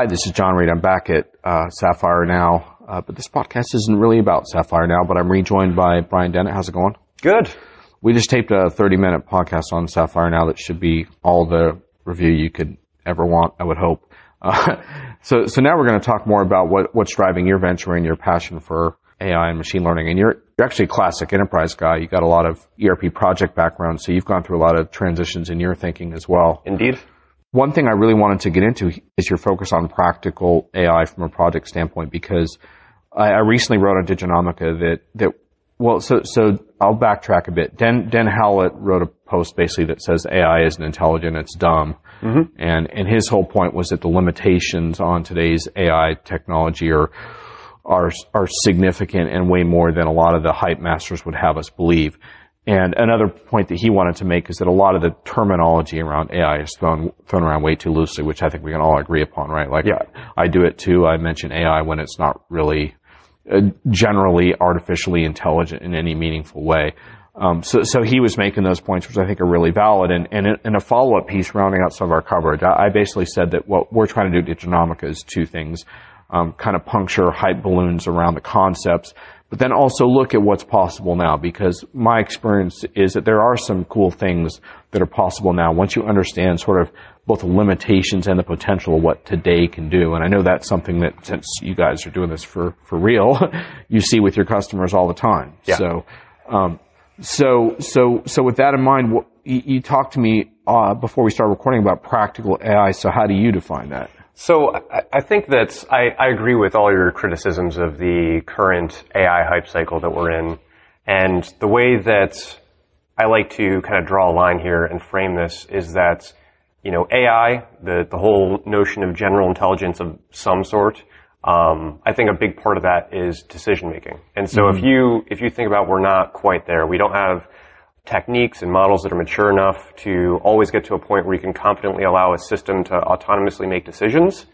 Hi, this is Jon Reed. I'm back at uh, Sapphire now, uh, but this podcast isn't really about Sapphire now. But I'm rejoined by Brian Dennett. How's it going? Good. We just taped a 30 minute podcast on Sapphire now that should be all the review you could ever want. I would hope. Uh, so, so now we're going to talk more about what, what's driving your venture and your passion for AI and machine learning. And you're, you're actually a classic enterprise guy. You got a lot of ERP project background, so you've gone through a lot of transitions in your thinking as well. Indeed. One thing I really wanted to get into is your focus on practical AI from a project standpoint, because I, I recently wrote on Diginomica that, that, well, so, so I'll backtrack a bit. Dan, Den Howlett wrote a post basically that says AI isn't intelligent, it's dumb. Mm-hmm. And, and his whole point was that the limitations on today's AI technology are, are, are significant and way more than a lot of the hype masters would have us believe. And another point that he wanted to make is that a lot of the terminology around AI is thrown thrown around way too loosely, which I think we can all agree upon, right? Like, yeah. I, do it too. I mention AI when it's not really uh, generally artificially intelligent in any meaningful way. Um, so, so he was making those points, which I think are really valid. And, and in a follow-up piece, rounding out some of our coverage, I, I basically said that what we're trying to do at Diginomica is two things: um, kind of puncture hype balloons around the concepts, but then also look at what's possible now because my experience is that there are some cool things that are possible now once you understand sort of both the limitations and the potential of what today can do. And I know that's something that since you guys are doing this for, for real, you see with your customers all the time. Yeah. So, um, so, so, so with that in mind, what, you, you talked to me uh, before we started recording about practical AI. So how do you define that? So I think that I, I, agree with all your criticisms of the current AI hype cycle that we're in. And the way that I like to kind of draw a line here and frame this is that, you know, AI, the, the whole notion of general intelligence of some sort, um, I think a big part of that is decision making. And so mm-hmm. if you, if you think about we're not quite there, we don't have techniques and models that are mature enough to always get to a point where you can confidently allow a system to autonomously make decisions.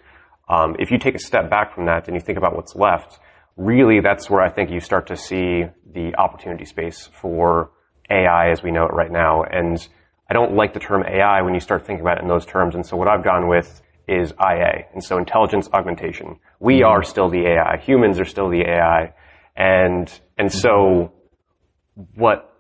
Um, if you take a step back from that and you think about what's left, really that's where I think you start to see the opportunity space for AI as we know it right now. And I don't like the term AI when you start thinking about it in those terms. And so what I've gone with is IA. And so intelligence augmentation. We mm-hmm. are still the AI. Humans are still the AI. And, and so what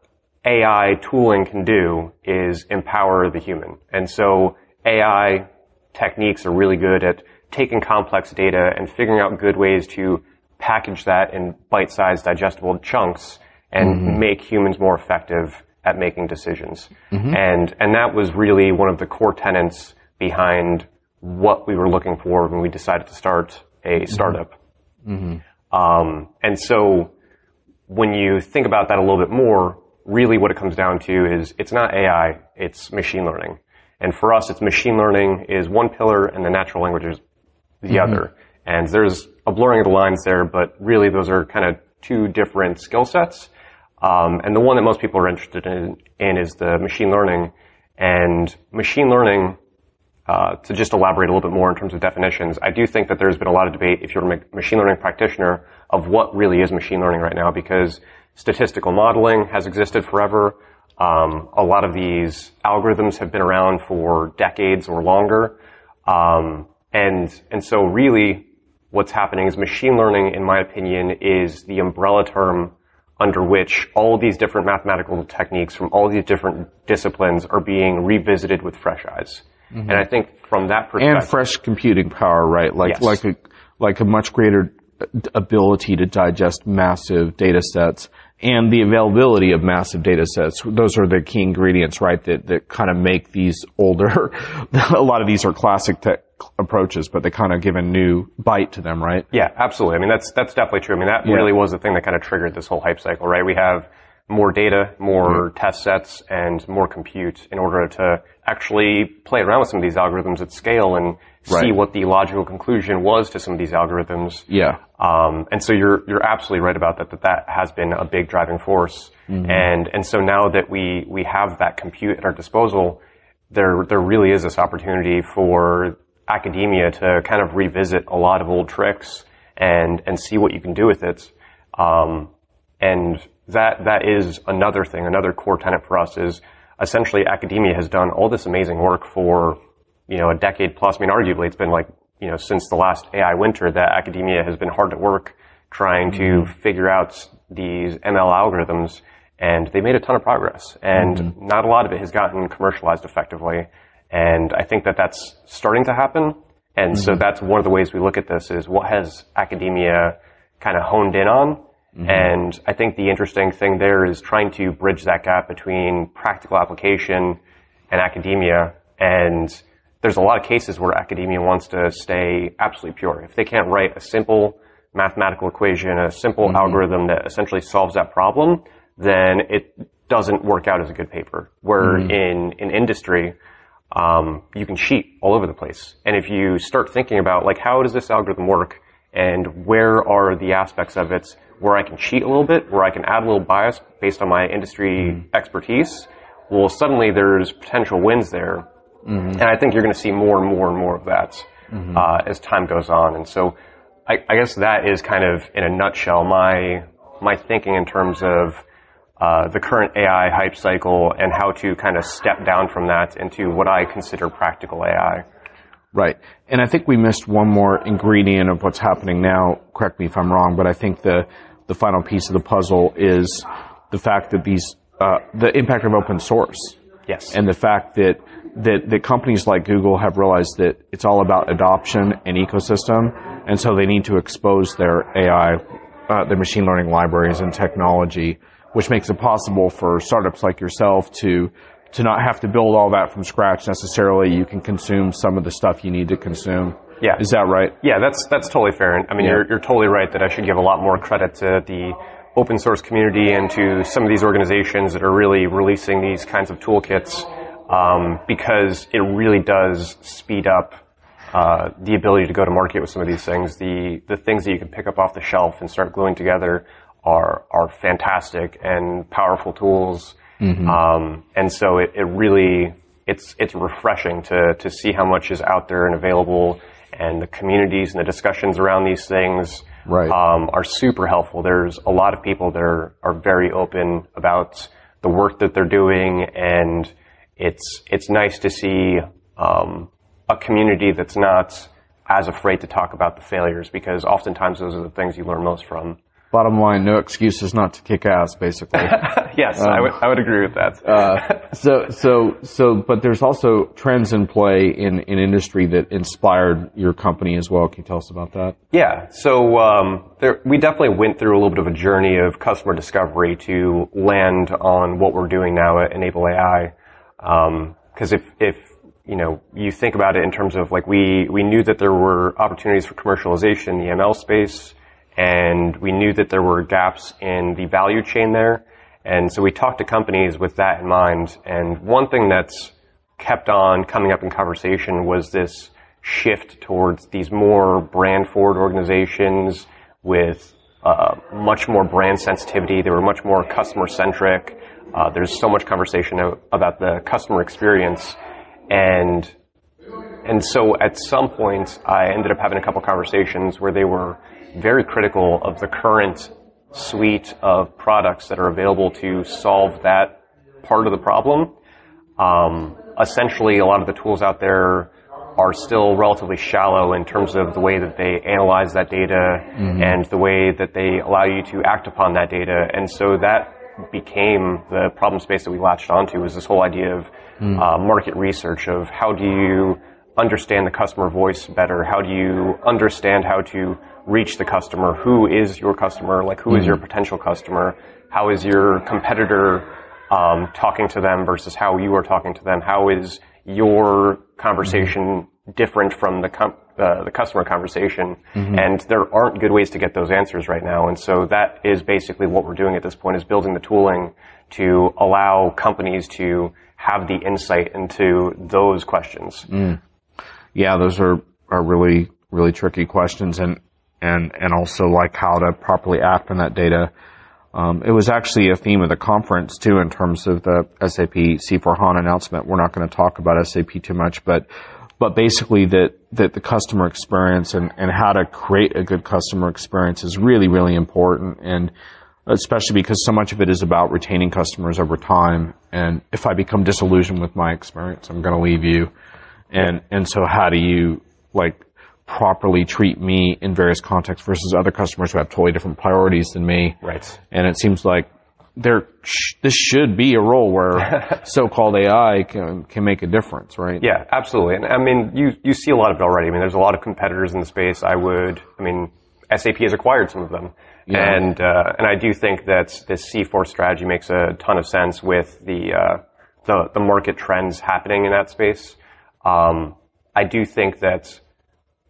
AI tooling can do is empower the human. And so AI techniques are really good at taking complex data and figuring out good ways to package that in bite-sized digestible chunks and mm-hmm. make humans more effective at making decisions. Mm-hmm. And, and that was really one of the core tenets behind what we were looking for when we decided to start a mm-hmm. startup. Mm-hmm. Um, and so when you think about that a little bit more, really what it comes down to is it's not AI, it's machine learning. And for us, it's machine learning is one pillar and the natural language is the mm-hmm. other. And there's a blurring of the lines there, but really those are kind of two different skill sets. Um, and the one that most people are interested in, in is the machine learning. And machine learning, uh, to just elaborate a little bit more in terms of definitions, I do think that there's been a lot of debate if you're a machine learning practitioner of what really is machine learning right now because Statistical modeling has existed forever. Um, a lot of these algorithms have been around for decades or longer. Um, and, and so really what's happening is machine learning, in my opinion, is the umbrella term under which all these different mathematical techniques from all these different disciplines are being revisited with fresh eyes. Mm-hmm. And I think from that perspective. And fresh computing power, right? Like, yes. like a, like a much greater ability to digest massive data sets and the availability of massive data sets. Those are the key ingredients, right, that, that kind of make these older, a lot of these are classic tech approaches, but they kind of give a new bite to them, right? Yeah, absolutely. I mean, that's, that's definitely true. I mean, that yeah. really was the thing that kind of triggered this whole hype cycle, right? We have more data, more mm-hmm. test sets, and more compute in order to actually play around with some of these algorithms at scale and right. see what the logical conclusion was to some of these algorithms. Yeah. Um, and so you're you're absolutely right about that. That that has been a big driving force. Mm-hmm. And and so now that we we have that compute at our disposal, there there really is this opportunity for academia to kind of revisit a lot of old tricks and and see what you can do with it. Um, and that that is another thing, another core tenet for us is essentially academia has done all this amazing work for you know a decade plus. I mean, arguably it's been like you know, since the last AI winter that academia has been hard at work trying to mm-hmm. figure out these ML algorithms and they made a ton of progress and mm-hmm. not a lot of it has gotten commercialized effectively. And I think that that's starting to happen. And so mm-hmm. that's one of the ways we look at this is what has academia kind of honed in on. And I think the interesting thing there is trying to bridge that gap between practical application and academia. And there's a lot of cases where academia wants to stay absolutely pure. If they can't write a simple mathematical equation, a simple mm-hmm. algorithm that essentially solves that problem, then it doesn't work out as a good paper. Where mm-hmm. in, in industry, um, you can cheat all over the place. And if you start thinking about like how does this algorithm work and where are the aspects of it where I can cheat a little bit, where I can add a little bias based on my industry mm-hmm. expertise, well, suddenly there's potential wins there. And I think you're going to see more and more and more of that uh, as time goes on. And so I, I guess that is kind of in a nutshell my my thinking in terms of uh, the current AI hype cycle and how to kind of step down from that into what I consider practical AI. Right. And I think we missed one more ingredient of what's happening now. Correct me if I'm wrong, but I think the, the final piece of the puzzle is the fact that these, uh, the impact of open source. Yes. And the fact that, that, that companies like Google have realized that it's all about adoption and ecosystem. And so they need to expose their AI, uh, their machine learning libraries and technology, which makes it possible for startups like yourself to, to not have to build all that from scratch necessarily. You can consume some of the stuff you need to consume. Yeah. Is that right? Yeah, that's that's totally fair. And I mean, Yeah. you're you're totally right that I should give a lot more credit to the open source community and to some of these organizations that are really releasing these kinds of toolkits um, because it really does speed up uh, the ability to go to market with some of these things. The the things that you can pick up off the shelf and start gluing together are are fantastic and powerful tools. Um, and so it, it really it's it's refreshing to to see how much is out there and available, and the communities and the discussions around these things Right. um, are super helpful. There's a lot of people that are are very open about the work that they're doing, and it's it's nice to see um, a community that's not as afraid to talk about the failures because oftentimes those are the things you learn most from. Bottom line, no excuses not to kick ass, basically. Yes, I would I would agree with that. so, so, so, but there's also trends in play in, in industry that inspired your company as well. Can you tell us about that? Yeah, so um, there, we definitely went through a little bit of a journey of customer discovery to land on what we're doing now at Enable AI. Because if, if you know you think about it in terms of like we we knew that there were opportunities for commercialization in the ML space, and we knew that there were gaps in the value chain there, and so we talked to companies with that in mind. And one thing that's kept on coming up in conversation was this shift towards these more brand forward organizations with uh, much more brand sensitivity. They were much more customer centric. Uh, there's so much conversation about the customer experience, and and so at some point I ended up having a couple conversations where they were very critical of the current suite of products that are available to solve that part of the problem. Um, essentially, a lot of the tools out there are still relatively shallow in terms of the way that they analyze that data and the way that they allow you to act upon that data. And so that became the problem space that we latched onto was this whole idea of uh, market research of how do you understand the customer voice better? How do you understand how to reach the customer? Who is your customer? Like who is your potential customer? How is your competitor um, talking to them versus how you are talking to them? How is your conversation different from the com- uh, the customer conversation? And there aren't good ways to get those answers right now. And so that is basically what we're doing at this point: is building the tooling to allow companies to have the insight into those questions. Yeah, those are, are really, really tricky questions and, and, and also like how to properly act on that data. Um, it was actually a theme of the conference too in terms of the SAP C4 HANA announcement. We're not going to talk about SAP too much, but, but basically that, that the customer experience and, and how to create a good customer experience is really, really important. And especially because so much of it is about retaining customers over time. And if I become disillusioned with my experience, I'm going to leave you. And, and so how do you like properly treat me in various contexts versus other customers who have totally different priorities than me. Right. And it seems like there, sh- this should be a role where so-called AI can, can make a difference, right? Yeah, absolutely. And I mean, you, you see a lot of it already. I mean, there's a lot of competitors in the space. I would, I mean, SAP has acquired some of them. Yeah. And, uh, and I do think that this C4 strategy makes a ton of sense with the, uh, the, the market trends happening in that space. Um, I do think that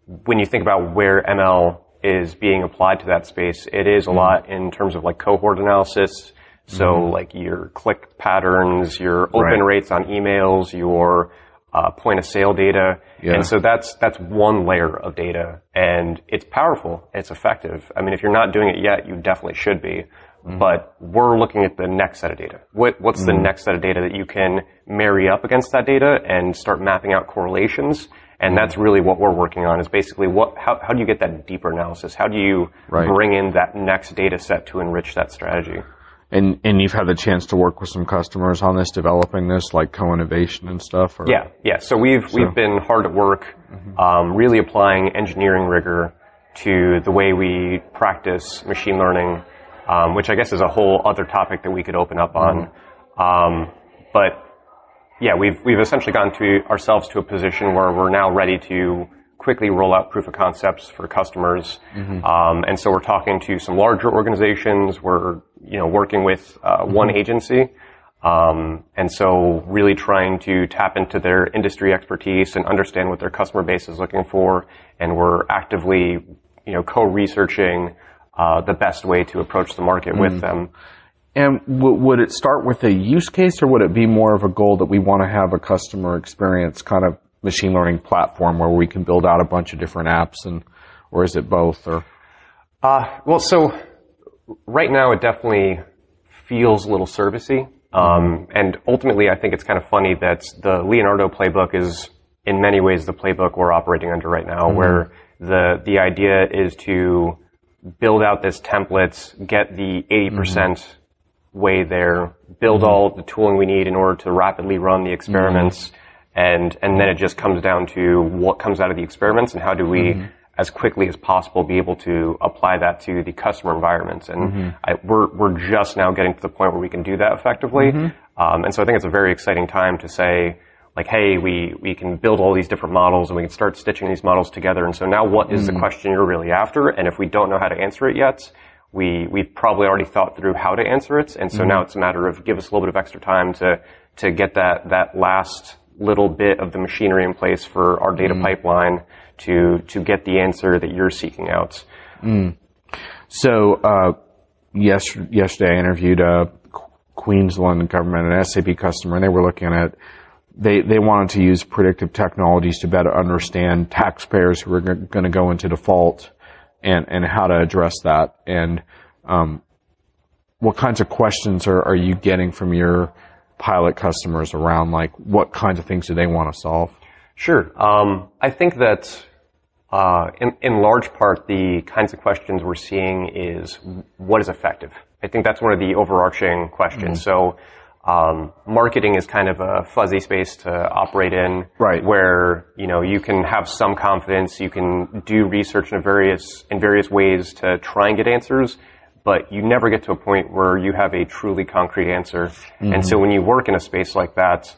when you think about where ML is being applied to that space, it is a Mm-hmm. lot in terms of like cohort analysis. So like your click patterns, your open Right. rates on emails, your uh, point of sale data. Yeah. And so that's, that's one layer of data and it's powerful. It's effective. I mean, if you're not doing it yet, you definitely should be. Mm-hmm. But we're looking at the next set of data. What, what's the next set of data that you can marry up against that data and start mapping out correlations? And Mm-hmm. that's really what we're working on is basically what, how, how do you get that deeper analysis? How do you Right. bring in that next data set to enrich that strategy? And, and you've had the chance to work with some customers on this, developing this, like co-innovation and stuff? Or? Yeah, yeah. So we've we've been hard at work, um, really applying engineering rigor to the way we practice machine learning, um, which I guess is a whole other topic that we could open up on. Um, but yeah, we've we've essentially gotten to ourselves to a position where we're now ready to quickly roll out proof of concepts for customers. Um, and so we're talking to some larger organizations. We're you know working with uh, one agency. Um, and so really trying to tap into their industry expertise and understand what their customer base is looking for. And we're actively, you know, co-researching, uh, the best way to approach the market with them. And w- would it start with a use case, or would it be more of a goal that we want to have a customer experience kind of machine learning platform where we can build out a bunch of different apps, and or is it both? Or Uh, well, so right now it definitely feels a little servicey. Um, and ultimately I think it's kind of funny that the Leonardo playbook is in many ways the playbook we're operating under right now, where the, the idea is to build out this templates, get the 80% way there, build all the tooling we need in order to rapidly run the experiments, and and then it just comes down to what comes out of the experiments and how do we, mm-hmm. as quickly as possible, be able to apply that to the customer environments. And mm-hmm. I, we're we're just now getting to the point where we can do that effectively. Mm-hmm. Um, and so I think it's a very exciting time to say. Like, hey, we, we can build all these different models and we can start stitching these models together. And so now what is the question you're really after? And if we don't know how to answer it yet, we we've probably already thought through how to answer it, and so now it's a matter of give us a little bit of extra time to to get that that last little bit of the machinery in place for our data pipeline to to get the answer that you're seeking out. so, uh, yes, yesterday I interviewed a Queensland government, an SAP customer, and they were looking at they they wanted to use predictive technologies to better understand taxpayers who are going to go into default and and how to address that. And um, what kinds of questions are, are you getting from your pilot customers around like what kinds of things do they want to solve Sure. Um, I think that uh, in, in large part the kinds of questions we're seeing is what is effective. I think that's one of the overarching questions. So um, marketing is kind of a fuzzy space to operate in, Right. Where you know you can have some confidence, you can do research in various in various ways to try and get answers, but you never get to a point where you have a truly concrete answer. And so mm-hmm. when you work in a space like that,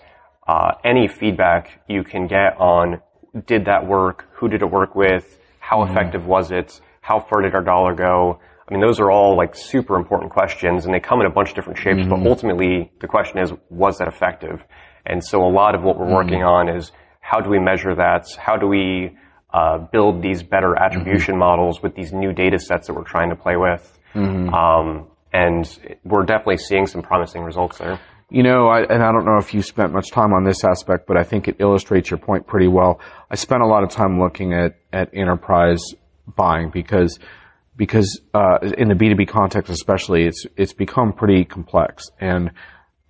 uh, any feedback you can get on did that work, who did it work with, how mm-hmm. effective was it, how far did our dollar go. I mean, those are all like super important questions, and they come in a bunch of different shapes. But mm-hmm. ultimately, the question is, was that effective? And so, a lot of what we're working on is how do we measure that? How do we uh, build these better attribution models with these new data sets that we're trying to play with? Um, and we're definitely seeing some promising results there. You know, I, and I don't know if you spent much time on this aspect, but I think it illustrates your point pretty well. I spent a lot of time looking at, at enterprise buying because, because, uh, in the B2B context especially, it's, it's become pretty complex. And,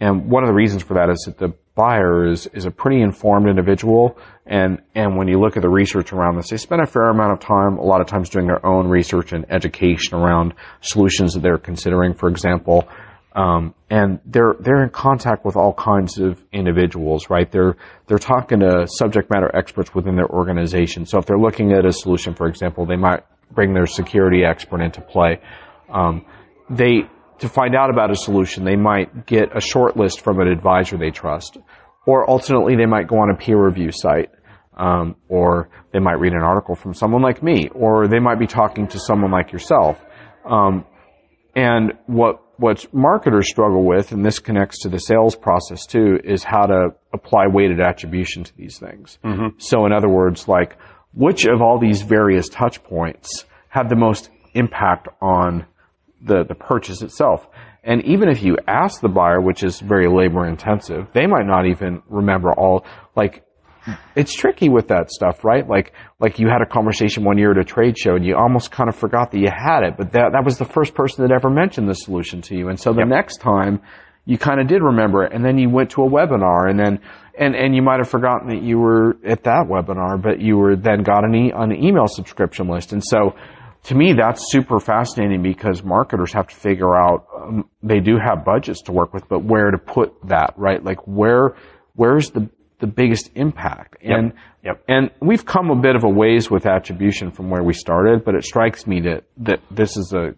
and one of the reasons for that is that the buyer is, is a pretty informed individual. And, and when you look at the research around this, they spend a fair amount of time, a lot of times doing their own research and education around solutions that they're considering. For example, Um, and they're they're in contact with all kinds of individuals, right? They're they're talking to subject matter experts within their organization. So if they're looking at a solution, for example, they might bring their security expert into play. Um, they to find out about a solution, they might get a short list from an advisor they trust, or ultimately they might go on a peer review site. Um, or they might read an article from someone like me, or they might be talking to someone like yourself. Um, and what what marketers struggle with, and this connects to the sales process too, is how to apply weighted attribution to these things. Mm-hmm. So, in other words, like which of all these various touch points have the most impact on the, the purchase itself? And even if you ask the buyer, which is very labor intensive, they might not even remember all, like, it's tricky with that stuff, right? Like, like you had a conversation one year at a trade show and you almost kind of forgot that you had it, but that, that was the first person that ever mentioned the solution to you. And so the yep. next time you kind of did remember it and then you went to a webinar and then, and, and you might have forgotten that you were at that webinar, but you were then got an, e- an email subscription list. And so to me, that's super fascinating because marketers have to figure out, um, they do have budgets to work with, but where to put that, right? Like where, where's the the biggest impact. And, yep. Yep. and we've come a bit of a ways with attribution from where we started, but it strikes me that, that this is a,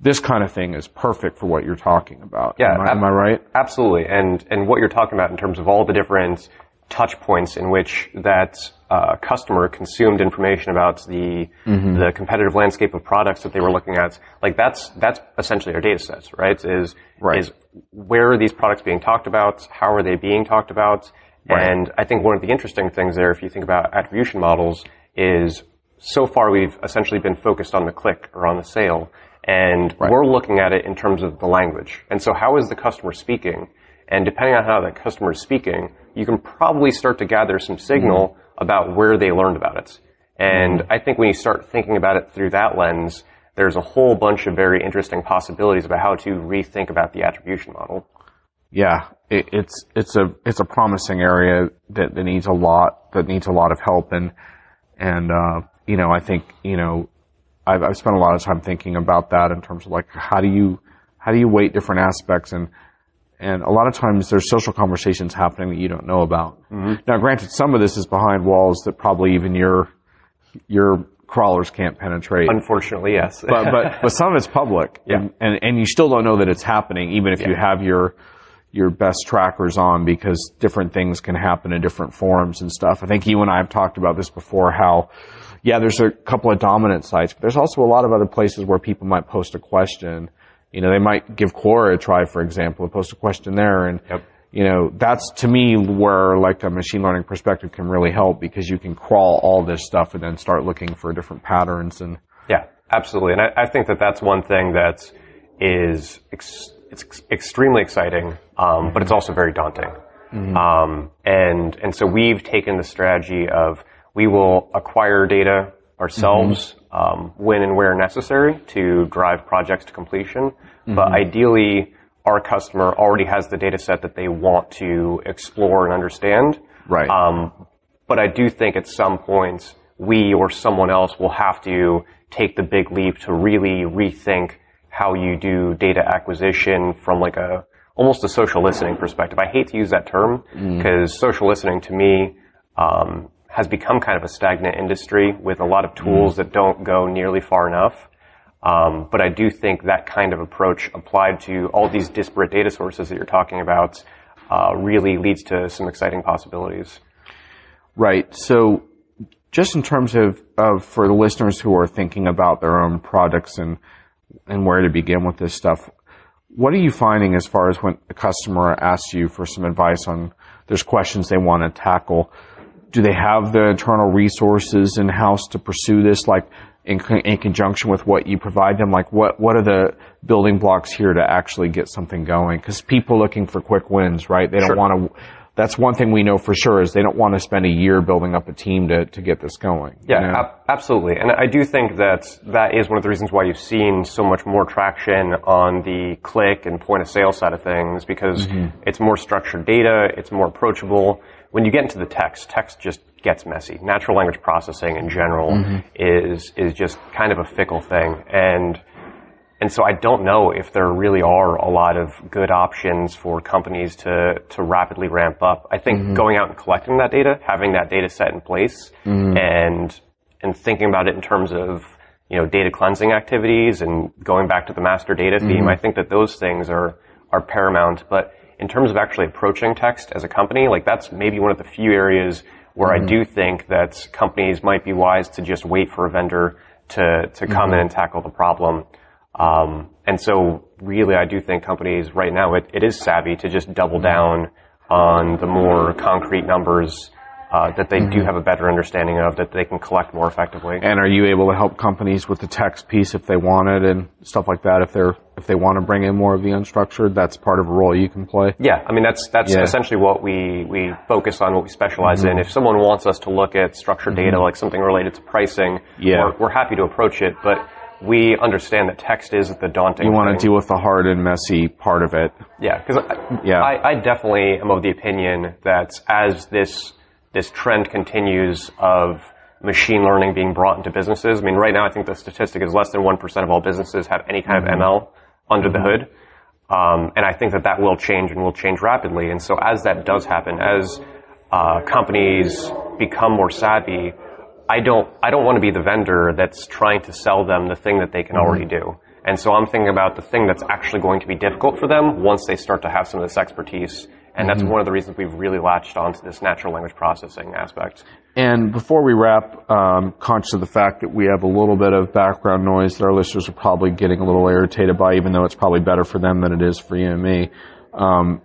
this kind of thing is perfect for what you're talking about. Yeah. Am I, am I right? Absolutely. And, and what you're talking about in terms of all the different touch points in which that uh, customer consumed information about the mm-hmm. the competitive landscape of products that they were looking at. Like that's that's essentially our data sets, right? Is right. is where are these products being talked about? How are they being talked about? Right. And I think one of the interesting things there, if you think about attribution models, is so far we've essentially been focused on the click or on the sale. And right. we're looking at it in terms of the language. And so how is the customer speaking? And depending on how that customer is speaking, you can probably start to gather some signal mm-hmm. about where they learned about it. And mm-hmm. I think when you start thinking about it through that lens, there's a whole bunch of very interesting possibilities about how to rethink about the attribution model yeah, it, it's it's a it's a promising area that, that needs a lot that needs a lot of help and and uh, you know I think you know I've, I've spent a lot of time thinking about that in terms of like how do you how do you weight different aspects and and a lot of times there's social conversations happening that you don't know about. Mm-hmm. Now, granted, some of this is behind walls that probably even your your crawlers can't penetrate. Unfortunately, yes. but but but some of it's public, yeah. and, and and you still don't know that it's happening, even if yeah. you have your your best trackers on because different things can happen in different forums and stuff. I think you and I have talked about this before how, yeah, there's a couple of dominant sites, but there's also a lot of other places where people might post a question. You know, they might give Quora a try, for example, and post a question there. And, yep. you know, that's to me where like a machine learning perspective can really help because you can crawl all this stuff and then start looking for different patterns and. Yeah, absolutely. And I, I think that that's one thing that is ex- it's ex- extremely exciting, um, but it's also very daunting. Mm-hmm. Um, and and so we've taken the strategy of we will acquire data ourselves mm-hmm. um, when and where necessary to drive projects to completion. Mm-hmm. But ideally, our customer already has the data set that they want to explore and understand. Right. Um, but I do think at some point we or someone else will have to take the big leap to really rethink how you do data acquisition from like a almost a social listening perspective. I hate to use that term because mm. social listening to me um, has become kind of a stagnant industry with a lot of tools mm. that don't go nearly far enough. Um, but I do think that kind of approach applied to all these disparate data sources that you're talking about uh, really leads to some exciting possibilities. Right. So, just in terms of, of for the listeners who are thinking about their own products and and where to begin with this stuff. What are you finding as far as when a customer asks you for some advice on there's questions they want to tackle? Do they have the internal resources in house to pursue this, like in, in conjunction with what you provide them? Like what what are the building blocks here to actually get something going? Because people are looking for quick wins, right? They don't sure. want to that's one thing we know for sure is they don't want to spend a year building up a team to, to get this going. Yeah, you know? ab- absolutely. And I do think that that is one of the reasons why you've seen so much more traction on the click and point of sale side of things because mm-hmm. it's more structured data, it's more approachable. When you get into the text, text just gets messy. Natural language processing in general mm-hmm. is is just kind of a fickle thing. And And so I don't know if there really are a lot of good options for companies to, to rapidly ramp up. I think mm-hmm. going out and collecting that data, having that data set in place mm-hmm. and, and thinking about it in terms of, you know, data cleansing activities and going back to the master data theme, mm-hmm. I think that those things are, are paramount. But in terms of actually approaching text as a company, like that's maybe one of the few areas where I do think that companies might be wise to just wait for a vendor to, to come in and tackle the problem. Um, and so really I do think companies right now, it, it is savvy to just double down on the more concrete numbers uh, that they do have a better understanding of, that they can collect more effectively. And are you able to help companies with the text piece if they want it and stuff like that? If they're if they want to bring in more of the unstructured, that's part of a role you can play. Yeah, I mean that's that's Yeah. essentially what we we focus on, what we specialize in. Mm-hmm. If someone wants us to look at structured data, mm-hmm. like something related to pricing, Yeah. we're, we're happy to approach it. But we understand that text is the daunting. You want thing. to deal with the hard and messy part of it. Yeah, because Yeah. I, I definitely am of the opinion that as this this trend continues of machine learning being brought into businesses, I mean, right now I think the statistic is less than one percent of all businesses have any kind of mm-hmm. ML under the hood, um, and I think that that will change and will change rapidly. And so as that does happen, as uh, companies become more savvy, I don't I don't want to be the vendor that's trying to sell them the thing that they can already do. And so I'm thinking about the thing that's actually going to be difficult for them once they start to have some of this expertise. And that's one of the reasons we've really latched onto this natural language processing aspect. And before we wrap, um, conscious of the fact that we have a little bit of background noise that our listeners are probably getting a little irritated by, even though it's probably better for them than it is for you and me. Um,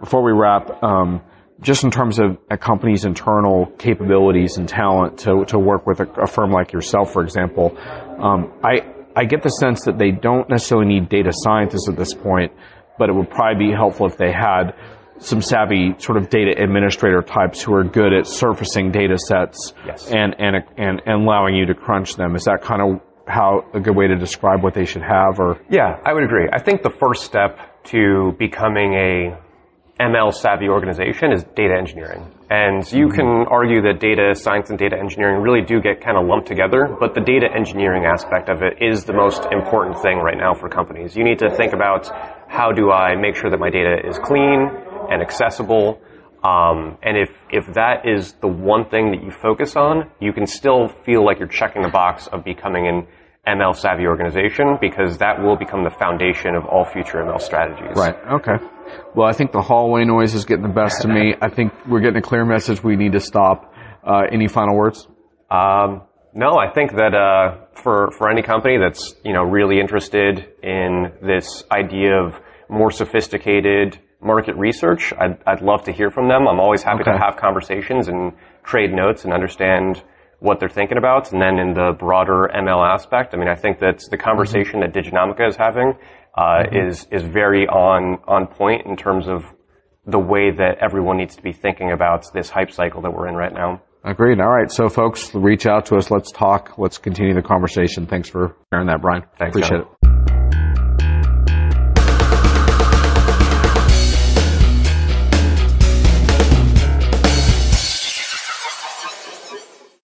before we wrap, um, just in terms of a company's internal capabilities and talent to, to work with a, a firm like yourself, for example, um, I, I get the sense that they don't necessarily need data scientists at this point, but it would probably be helpful if they had some savvy sort of data administrator types who are good at surfacing data sets Yes. and, and, and, and allowing you to crunch them. Is that kind of how a good way to describe what they should have or? Yeah, I would agree. I think the first step to becoming a ML savvy organization is data engineering. And you mm-hmm. can argue that data science and data engineering really do get kind of lumped together, but the data engineering aspect of it is the most important thing right now for companies. You need to think about how do I make sure that my data is clean and accessible. Um, and if, if that is the one thing that you focus on, you can still feel like you're checking the box of becoming an ML savvy organization because that will become the foundation of all future ML strategies. Right. Okay. Well, I think the hallway noise is getting the best of me. I think we're getting a clear message. We need to stop. Uh, any final words? Um, no, I think that uh, for for any company that's you know really interested in this idea of more sophisticated market research, I'd, I'd love to hear from them. I'm always happy Okay. to have conversations and trade notes and understand what they're thinking about. And then in the broader ML aspect, I mean, I think that the conversation that Diginomica is having uh, is is very on on point in terms of the way that everyone needs to be thinking about this hype cycle that we're in right now. Agreed. All right. So, folks, reach out to us. Let's talk. Let's continue the conversation. Thanks for sharing that, Brian. Thanks, Appreciate Jon. it.